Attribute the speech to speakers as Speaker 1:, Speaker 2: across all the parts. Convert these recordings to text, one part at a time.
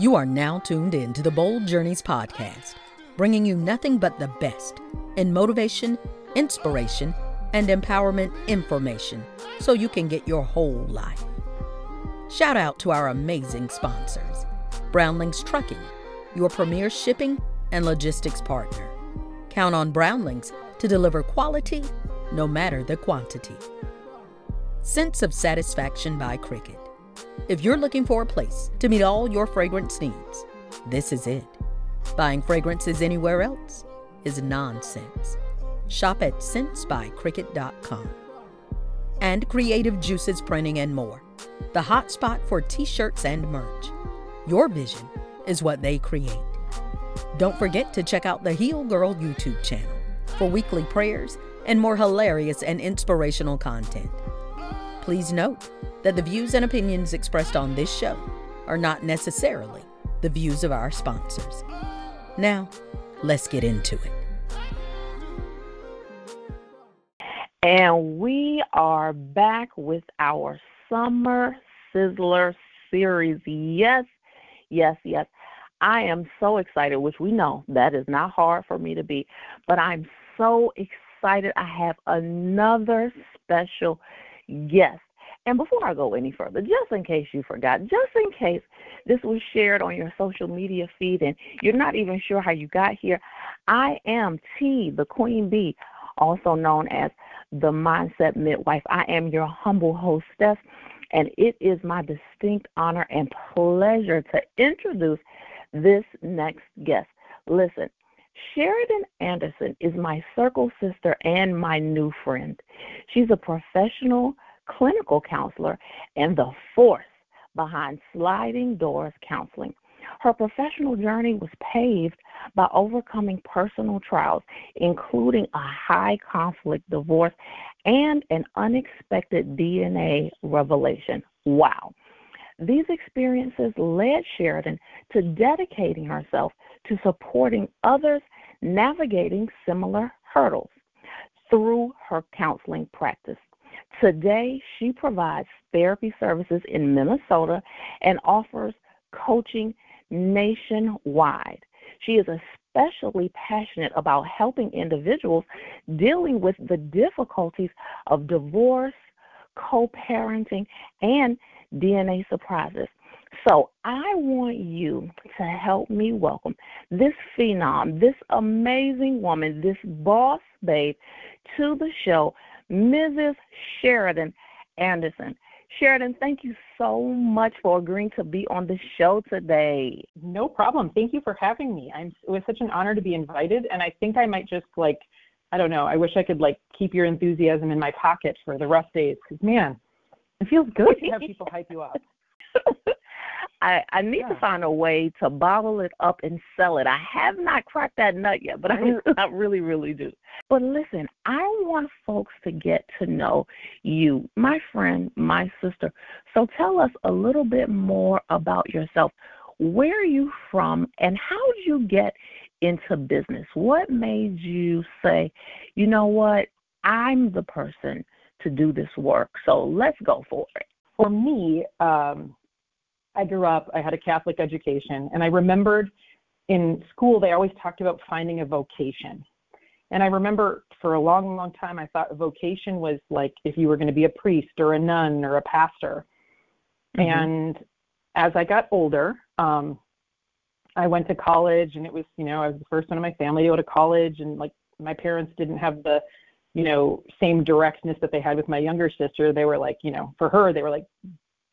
Speaker 1: You are now tuned in to the Bold Journeys podcast, bringing you nothing but the best in motivation, inspiration, and empowerment information so you can get your whole life. Shout out to our amazing sponsors Brownlings Trucking, your premier shipping and logistics partner. Count on Brownlings to deliver quality no matter the quantity. Sense of Satisfaction by Cricket. If you're looking for a place to meet all your fragrance needs, this is it. Buying fragrances anywhere else is nonsense. Shop at scentsbycricket.com. And Creative Juices Printing and more, the hotspot for t shirts and merch. Your vision is what they create. Don't forget to check out the Heal Girl YouTube channel for weekly prayers and more hilarious and inspirational content. Please note that the views and opinions expressed on this show are not necessarily the views of our sponsors. Now, let's get into it.
Speaker 2: And we are back with our Summer Sizzler series. Yes, yes, yes. I am so excited, which we know that is not hard for me to be, but I'm so excited. I have another special guest. And before I go any further, just in case you forgot, just in case this was shared on your social media feed and you're not even sure how you got here, I am Tee, the Queen Bee, also known as the Mindset Midwife. I am your humble hostess, and it is my distinct honor and pleasure to introduce this next guest. Listen, Sheridan Anderson is my circle sister and my new friend. She's a professional clinical counselor and the force behind Sliding Doors Counseling. Her professional journey was paved by overcoming personal trials, including a high conflict divorce and an unexpected DNA revelation. Wow. These experiences led Sheridan to dedicating herself to supporting others navigating similar hurdles through her counseling practice. Today, she provides therapy services in Minnesota and offers coaching nationwide. She is especially passionate about helping individuals dealing with the difficulties of divorce, co parenting, and DNA surprises. So I want you to help me welcome this phenom, this amazing woman, this boss babe to the show, Mrs. Sheridan Anderson. Sheridan, thank you so much for agreeing to be on the show today.
Speaker 3: No problem. Thank you for having me. I'm it was such an honor to be invited and I think I might just like I don't know, I wish I could like keep your enthusiasm in my pocket for the rough days cuz man, it feels good to have people hype you up.
Speaker 2: I, I need yeah. to find a way to bottle it up and sell it. I have not cracked that nut yet, but I, I really, really do. But listen, I want folks to get to know you, my friend, my sister. So tell us a little bit more about yourself. Where are you from, and how did you get into business? What made you say, you know what, I'm the person to do this work? So let's go for it.
Speaker 3: For me, um, I grew up, I had a Catholic education, and I remembered in school they always talked about finding a vocation. And I remember for a long, long time I thought a vocation was like if you were going to be a priest or a nun or a pastor. Mm-hmm. And as I got older, um, I went to college and it was, you know, I was the first one in my family to go to college and like my parents didn't have the, you know, same directness that they had with my younger sister. They were like, you know, for her, they were like,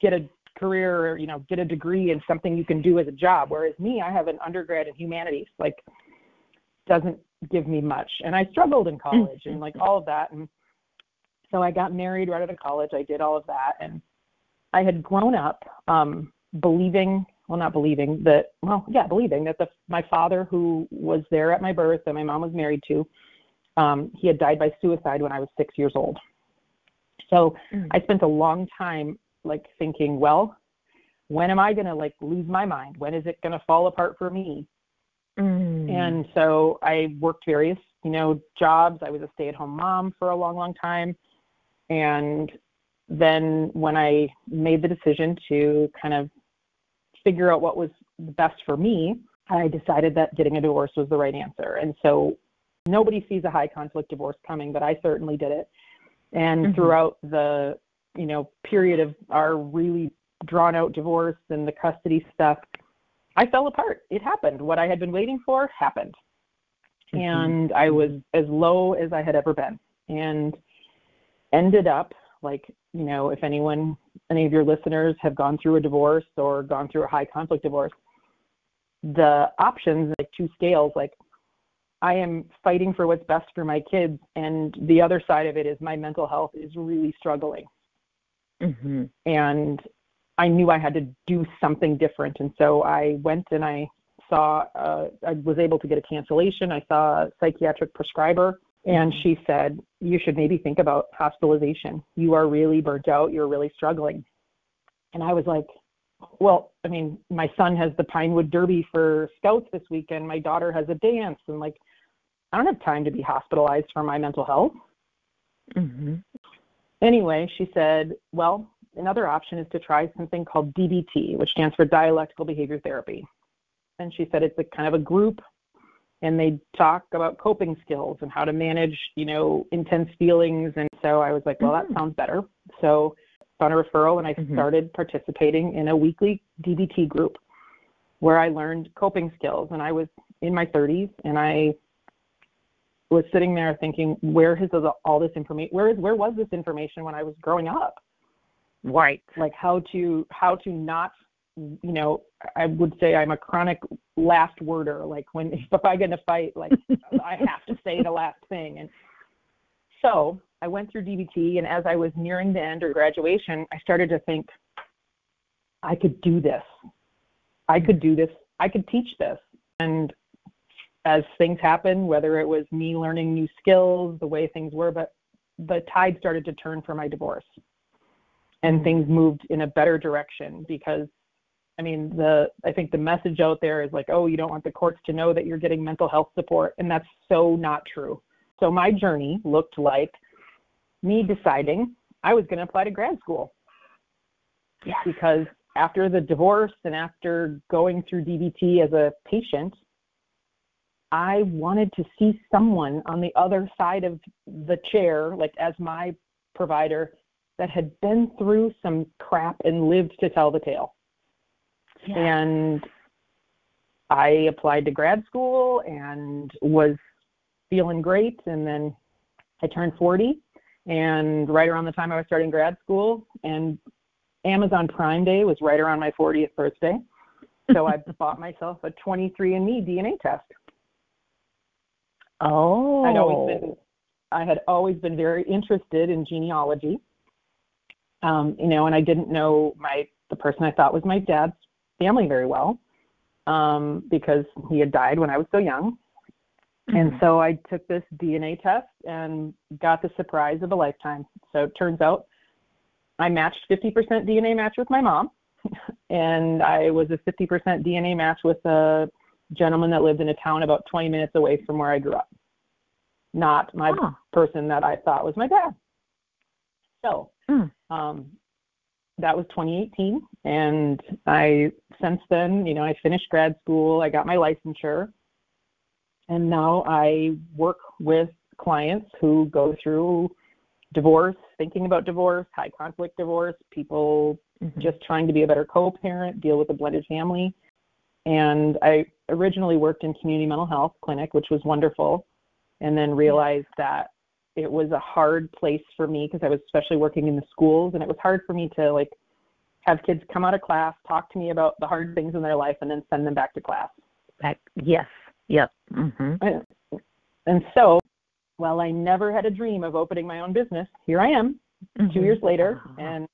Speaker 3: get a career or you know get a degree in something you can do as a job. Whereas me i have an undergrad in humanities like doesn't give me much. And i struggled in college and like all of that. And so i got married right out of college. I did all of that. And i had grown up um believing well not believing that well yeah believing that the my father who was there at my birth that my mom was married to um he had died by suicide when i was 6 years old. So mm. i spent a long time like thinking, well, when am I going to like lose my mind? When is it going to fall apart for me? Mm. And so I worked various, you know, jobs. I was a stay-at-home mom for a long, long time. And then when I made the decision to kind of figure out what was best for me, I decided that getting a divorce was the right answer. And so nobody sees a high conflict divorce coming, but I certainly did it. And mm-hmm. throughout the, you know, period of our really drawn out divorce and the custody stuff, I fell apart. It happened. What I had been waiting for happened. Mm-hmm. And I was as low as I had ever been. And ended up like, you know, if anyone any of your listeners have gone through a divorce or gone through a high conflict divorce, the options like two scales like I am fighting for what's best for my kids, and the other side of it is my mental health is really struggling. Mm-hmm. And I knew I had to do something different, and so I went and I saw. Uh, I was able to get a cancellation. I saw a psychiatric prescriber, and mm-hmm. she said you should maybe think about hospitalization. You are really burnt out. You're really struggling. And I was like, well, I mean, my son has the Pinewood Derby for scouts this weekend. My daughter has a dance, and like, I don't have time to be hospitalized for my mental health. Mm-hmm. Anyway, she said, well, another option is to try something called DBT, which stands for Dialectical Behavior Therapy. And she said it's a kind of a group, and they talk about coping skills and how to manage, you know, intense feelings. And so I was like, well, that sounds better. So on a referral, and I mm-hmm. started participating in a weekly DBT group where I learned coping skills. And I was in my 30s, and I was sitting there thinking, where has all this information? Where is where was this information when I was growing up?
Speaker 2: Right.
Speaker 3: Like how to how to not, you know, I would say I'm a chronic last worder. Like when if I get in a fight, like I have to say the last thing. And so I went through DBT, and as I was nearing the end or graduation, I started to think, I could do this. I could do this. I could teach this. And as things happened, whether it was me learning new skills, the way things were, but the tide started to turn for my divorce. And mm-hmm. things moved in a better direction because I mean the I think the message out there is like, oh, you don't want the courts to know that you're getting mental health support, and that's so not true. So my journey looked like me deciding I was going to apply to grad school. Yes. Because after the divorce and after going through DBT as a patient, I wanted to see someone on the other side of the chair, like as my provider, that had been through some crap and lived to tell the tale. Yes. And I applied to grad school and was feeling great. And then I turned 40 and right around the time I was starting grad school, and Amazon Prime Day was right around my 40th birthday. So I bought myself a 23andMe DNA test.
Speaker 2: Oh.
Speaker 3: I'd always been, I had always been very interested in genealogy. Um, you know, and I didn't know my the person I thought was my dad's family very well um, because he had died when I was so young. And mm-hmm. so I took this DNA test and got the surprise of a lifetime. So it turns out I matched 50% DNA match with my mom, and I was a 50% DNA match with a gentleman that lived in a town about 20 minutes away from where I grew up. Not my oh. person that I thought was my dad. So mm. um, that was 2018, and I since then, you know, I finished grad school, I got my licensure, and now I work with clients who go through divorce, thinking about divorce, high conflict divorce, people mm-hmm. just trying to be a better co parent, deal with a blended family. And I originally worked in community mental health clinic, which was wonderful, and then realized that it was a hard place for me because I was especially working in the schools, and it was hard for me to like have kids come out of class, talk to me about the hard things in their life, and then send them back to class.
Speaker 2: Back, yes, Yep. Mm-hmm.
Speaker 3: And so, while I never had a dream of opening my own business, here I am, mm-hmm. two years later, uh-huh. and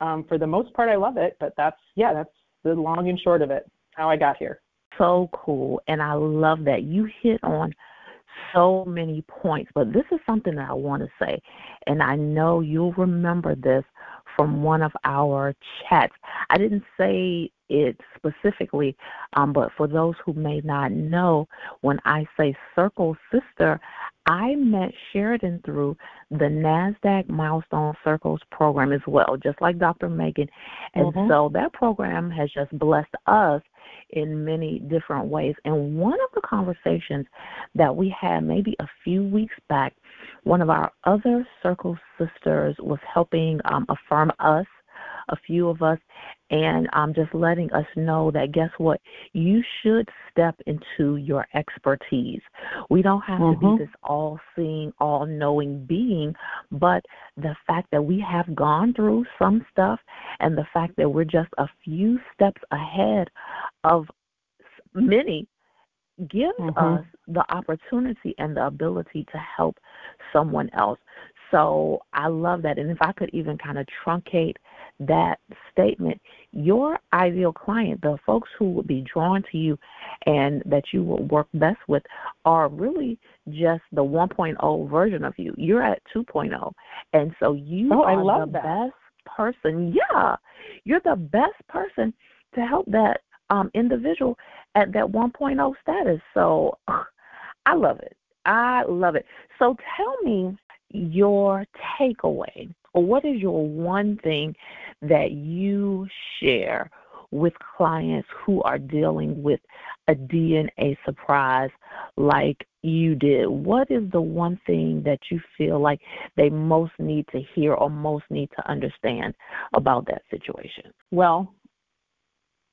Speaker 3: um, for the most part, I love it. But that's yeah, that's the long and short of it. How I got here.
Speaker 2: So cool, and I love that you hit on so many points. But this is something that I want to say, and I know you'll remember this from one of our chats. I didn't say it specifically, um, but for those who may not know, when I say circle sister, I met Sheridan through the NASDAQ Milestone Circles program as well, just like Dr. Megan. And mm-hmm. so that program has just blessed us in many different ways. And one of the conversations that we had maybe a few weeks back, one of our other Circle sisters was helping um, affirm us a few of us, and I'm just letting us know that guess what? You should step into your expertise. We don't have mm-hmm. to be mm-hmm. this all seeing, all knowing being, but the fact that we have gone through some stuff and the fact that we're just a few steps ahead of many gives mm-hmm. us the opportunity and the ability to help someone else. So I love that. And if I could even kind of truncate that statement, your ideal client, the folks who would be drawn to you and that you will work best with, are really just the 1.0 version of you. You're at 2.0. And so you
Speaker 3: oh,
Speaker 2: are
Speaker 3: the
Speaker 2: that. best person. Yeah, you're the best person to help that um, individual at that 1.0 status. So I love it. I love it. So tell me your takeaway, or what is your one thing that you share with clients who are dealing with a DNA surprise like you did? What is the one thing that you feel like they most need to hear or most need to understand about that situation?
Speaker 3: Well,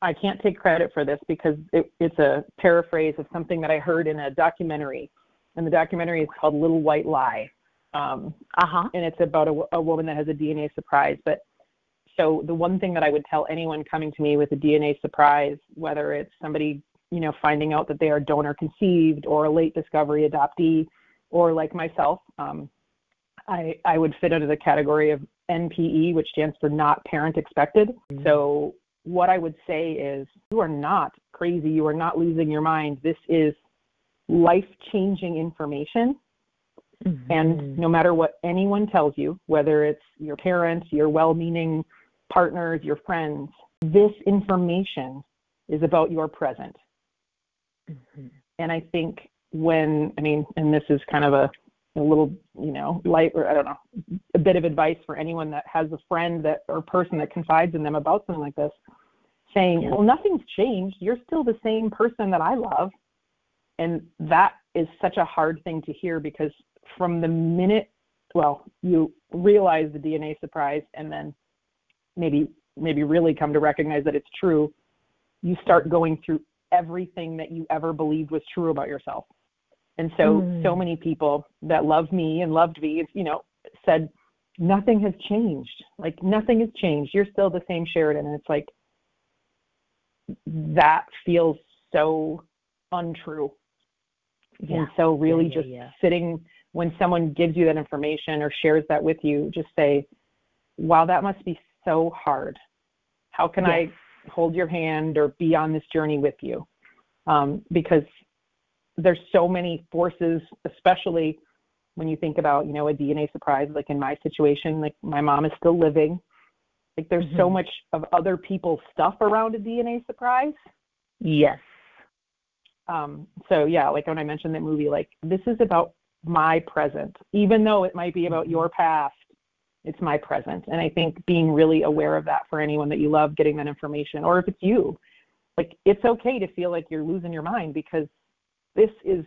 Speaker 3: I can't take credit for this because it, it's a paraphrase of something that I heard in a documentary. And the documentary is called Little White Lie. Um, uh-huh. And it's about a, a woman that has a DNA surprise. But so the one thing that I would tell anyone coming to me with a DNA surprise, whether it's somebody, you know, finding out that they are donor conceived or a late discovery adoptee, or like myself, um, I, I would fit under the category of NPE, which stands for not parent expected. Mm-hmm. So what I would say is you are not crazy. You are not losing your mind. This is life changing information. Mm-hmm. And no matter what anyone tells you, whether it's your parents, your well meaning partners, your friends, this information is about your present. Mm-hmm. And I think when, I mean, and this is kind of a, a little, you know, light or I don't know, a bit of advice for anyone that has a friend that or person that confides in them about something like this, saying, yeah. well, nothing's changed. You're still the same person that I love. And that is such a hard thing to hear because from the minute, well, you realize the DNA surprise and then maybe maybe really come to recognize that it's true, you start going through everything that you ever believed was true about yourself. And so mm. so many people that love me and loved me, you know, said nothing has changed. Like nothing has changed. You're still the same Sheridan. And it's like that feels so untrue. Yeah. And so really yeah, yeah, just sitting when someone gives you that information or shares that with you, just say, wow, that must be so hard. How can yes. I hold your hand or be on this journey with you? Um, because there's so many forces, especially when you think about, you know, a DNA surprise, like in my situation, like my mom is still living. Like there's mm-hmm. so much of other people's stuff around a DNA surprise.
Speaker 2: Yes.
Speaker 3: Um, so yeah, like when I mentioned that movie, like this is about my present, even though it might be about mm-hmm. your past, it's my present. And I think being really aware of that for anyone that you love, getting that information, or if it's you, like it's okay to feel like you're losing your mind because this is,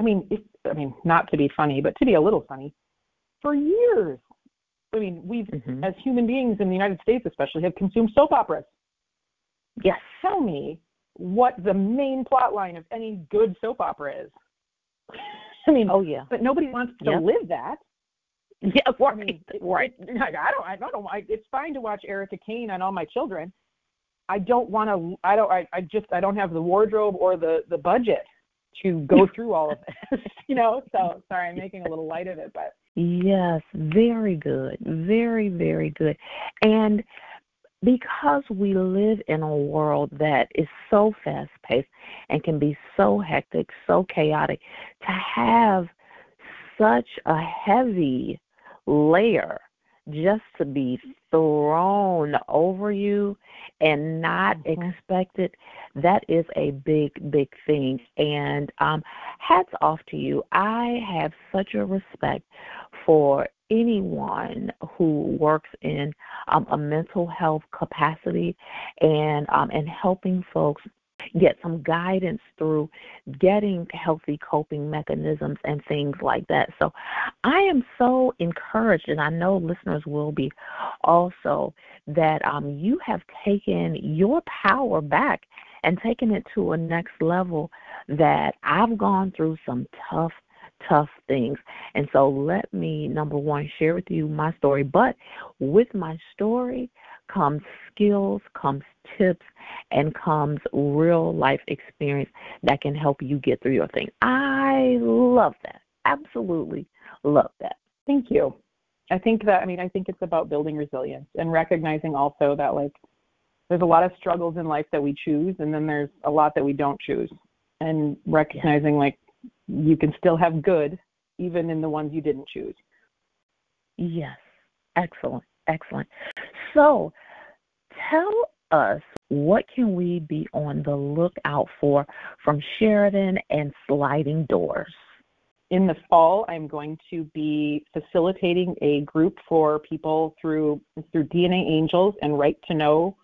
Speaker 3: I mean, if, I mean, not to be funny, but to be a little funny, for years I mean, we've, mm-hmm. as human beings in the United States especially, have consumed soap operas.
Speaker 2: Yes.
Speaker 3: Tell me what the main plot line of any good soap opera is. I mean,
Speaker 2: oh yeah,
Speaker 3: but nobody wants to yep. live that.
Speaker 2: Yeah, right. I
Speaker 3: mean, right. I don't. I don't. I, it's fine to watch Erica Kane on All My Children. I don't want to. I don't. I, I just. I don't have the wardrobe or the the budget to go through all of this. you know. So sorry, I'm making a little light of it, but
Speaker 2: Yes, very good. Very, very good. And because we live in a world that is so fast paced and can be so hectic, so chaotic, to have such a heavy layer just to be thrown over you and not
Speaker 3: mm-hmm.
Speaker 2: expected, that is a big, big thing. And um, hats off to you. I have such a respect for anyone who works in um, a mental health capacity and um, and helping folks get some guidance through getting healthy coping mechanisms and things like that. So I am so encouraged, and I know listeners will be also, that um, you have taken your power back and taken it to a next level that I've gone through some tough tough things. And so let me, number one, share with you my story. But with my story comes skills, comes tips, and comes real life experience that can help you get through your thing. I love that. Absolutely love that.
Speaker 3: Thank you. I think that, I mean, I think it's about building resilience and recognizing also that, like, there's a lot of struggles in life that we choose, and then there's a lot that we don't choose. And recognizing, yeah. like, you can still have good even in the ones you didn't choose.
Speaker 2: Yes. Excellent. Excellent. So, tell us what can we be on the lookout for from Sheridan and Sliding Doors?
Speaker 3: In the fall, I'm going to be facilitating a group for people through through DNA Angels and Right to Know,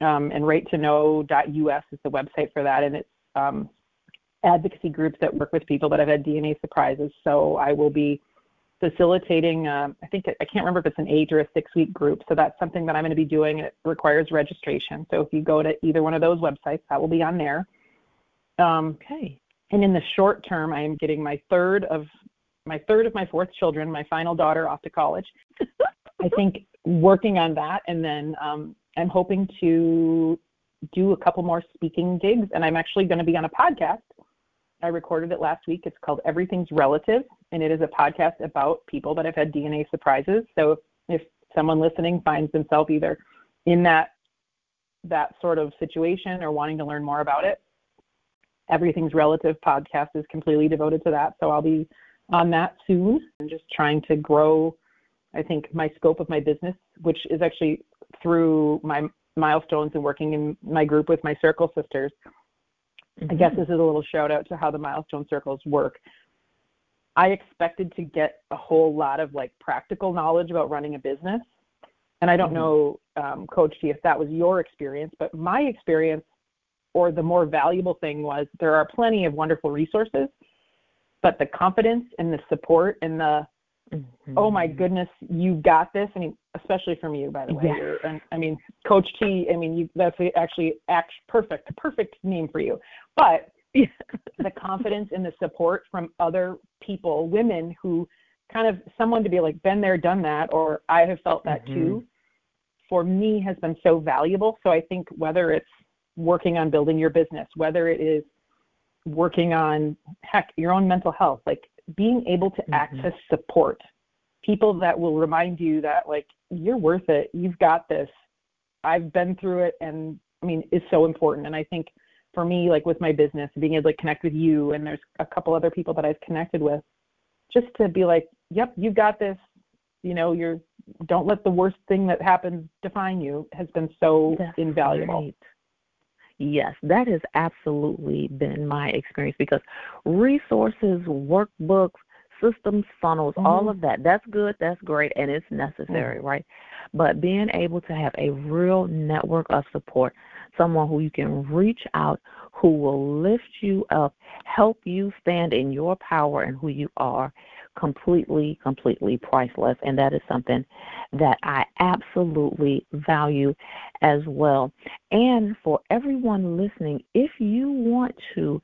Speaker 3: um, and Right to Know.us is the website for that, and it's um, advocacy groups that work with people that have had DNA surprises. So I will be facilitating, uh, I think, I can't remember if it's an eight or a six week group. So that's something that I'm going to be doing. It requires registration. So if you go to either one of those websites, that will be on there. Um, okay. And in the short term, I am getting my third of my third of my fourth children, my final daughter, off to college. I think working on that, and then um, I'm hoping to do a couple more speaking gigs, and I'm actually going to be on a podcast I recorded it last week. It's called Everything's Relative, and it is a podcast about people that have had DNA surprises. So if, if someone listening finds themselves either in that that sort of situation or wanting to learn more about it, Everything's Relative podcast is completely devoted to that. So I'll be on that soon and just trying to grow I think my scope of my business, which is actually through my milestones and working in my group with my circle sisters Mm-hmm. I guess this is a little shout out to how the milestone circles work. I expected to get a whole lot of like practical knowledge about running a business. And I don't mm-hmm. know, um, Coach Tee, if that was your experience, but my experience or the more valuable thing was there are plenty of wonderful resources, but the confidence and the support and the Mm-hmm. Oh my goodness, you got this. I mean, especially from you, by the way.
Speaker 2: Yes.
Speaker 3: And I mean, Coach Tee. I mean, you, that's actually act perfect, perfect name for you. But the confidence and the support from other people, women who kind of someone to be like, been there, done that, or I have felt that mm-hmm. too. For me, has been so valuable. So I think whether it's working on building your business, whether it is working on heck your own mental health, like being able to mm-hmm. access support people that will remind you that like you're worth it you've got this i've been through it and i mean is so important and i think for me like with my business being able to connect with you and there's a couple other people that i've connected with just to be like yep you've got this you know you're don't let the worst thing that happens define you has been so That's invaluable
Speaker 2: right. Yes, that has absolutely been my experience because resources, workbooks, systems, funnels, mm-hmm. all of that, that's good, that's great, and it's necessary, mm-hmm. right? But being able to have a real network of support, someone who you can reach out, who will lift you up, help you stand in your power and who you are, completely, completely priceless. And that is something that I absolutely value as well. And for everyone listening, if you want to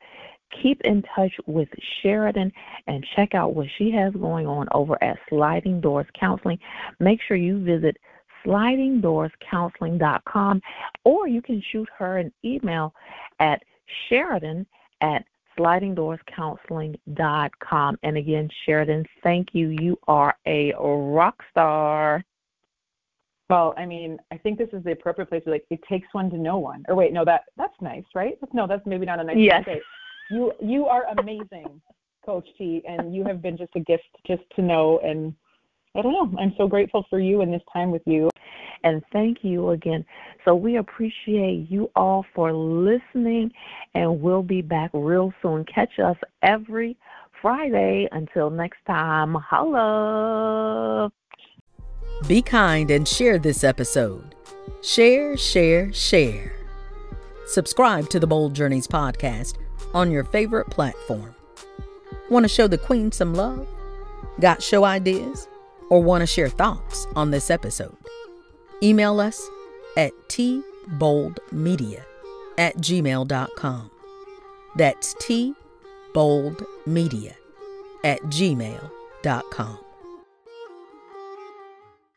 Speaker 2: keep in touch with Sheridan and check out what she has going on over at Sliding Doors Counseling, make sure you visit slidingdoorscounseling.com or you can shoot her an email at Sheridan at slidingdoorscounseling.com. And again, Sheridan, thank you. You are a rock star.
Speaker 3: Well, I mean, I think this is the appropriate place. Like, it takes one to know one. Or wait, no, that that's nice, right? No, that's maybe not a nice.
Speaker 2: Yes.
Speaker 3: You you are amazing, Coach T, and you have been just a gift just to know. And I don't know. I'm so grateful for you and this time with you.
Speaker 2: And thank you again. So we appreciate you all for listening, and we'll be back real soon. Catch us every Friday. Until next time, holla.
Speaker 1: Be kind and share this episode. Share, share, share. Subscribe to the Bold Journeys podcast on your favorite platform. Want to show the Queen some love? Got show ideas? Or want to share thoughts on this episode? Email us at tboldmedia at gmail.com. That's tboldmedia at gmail.com.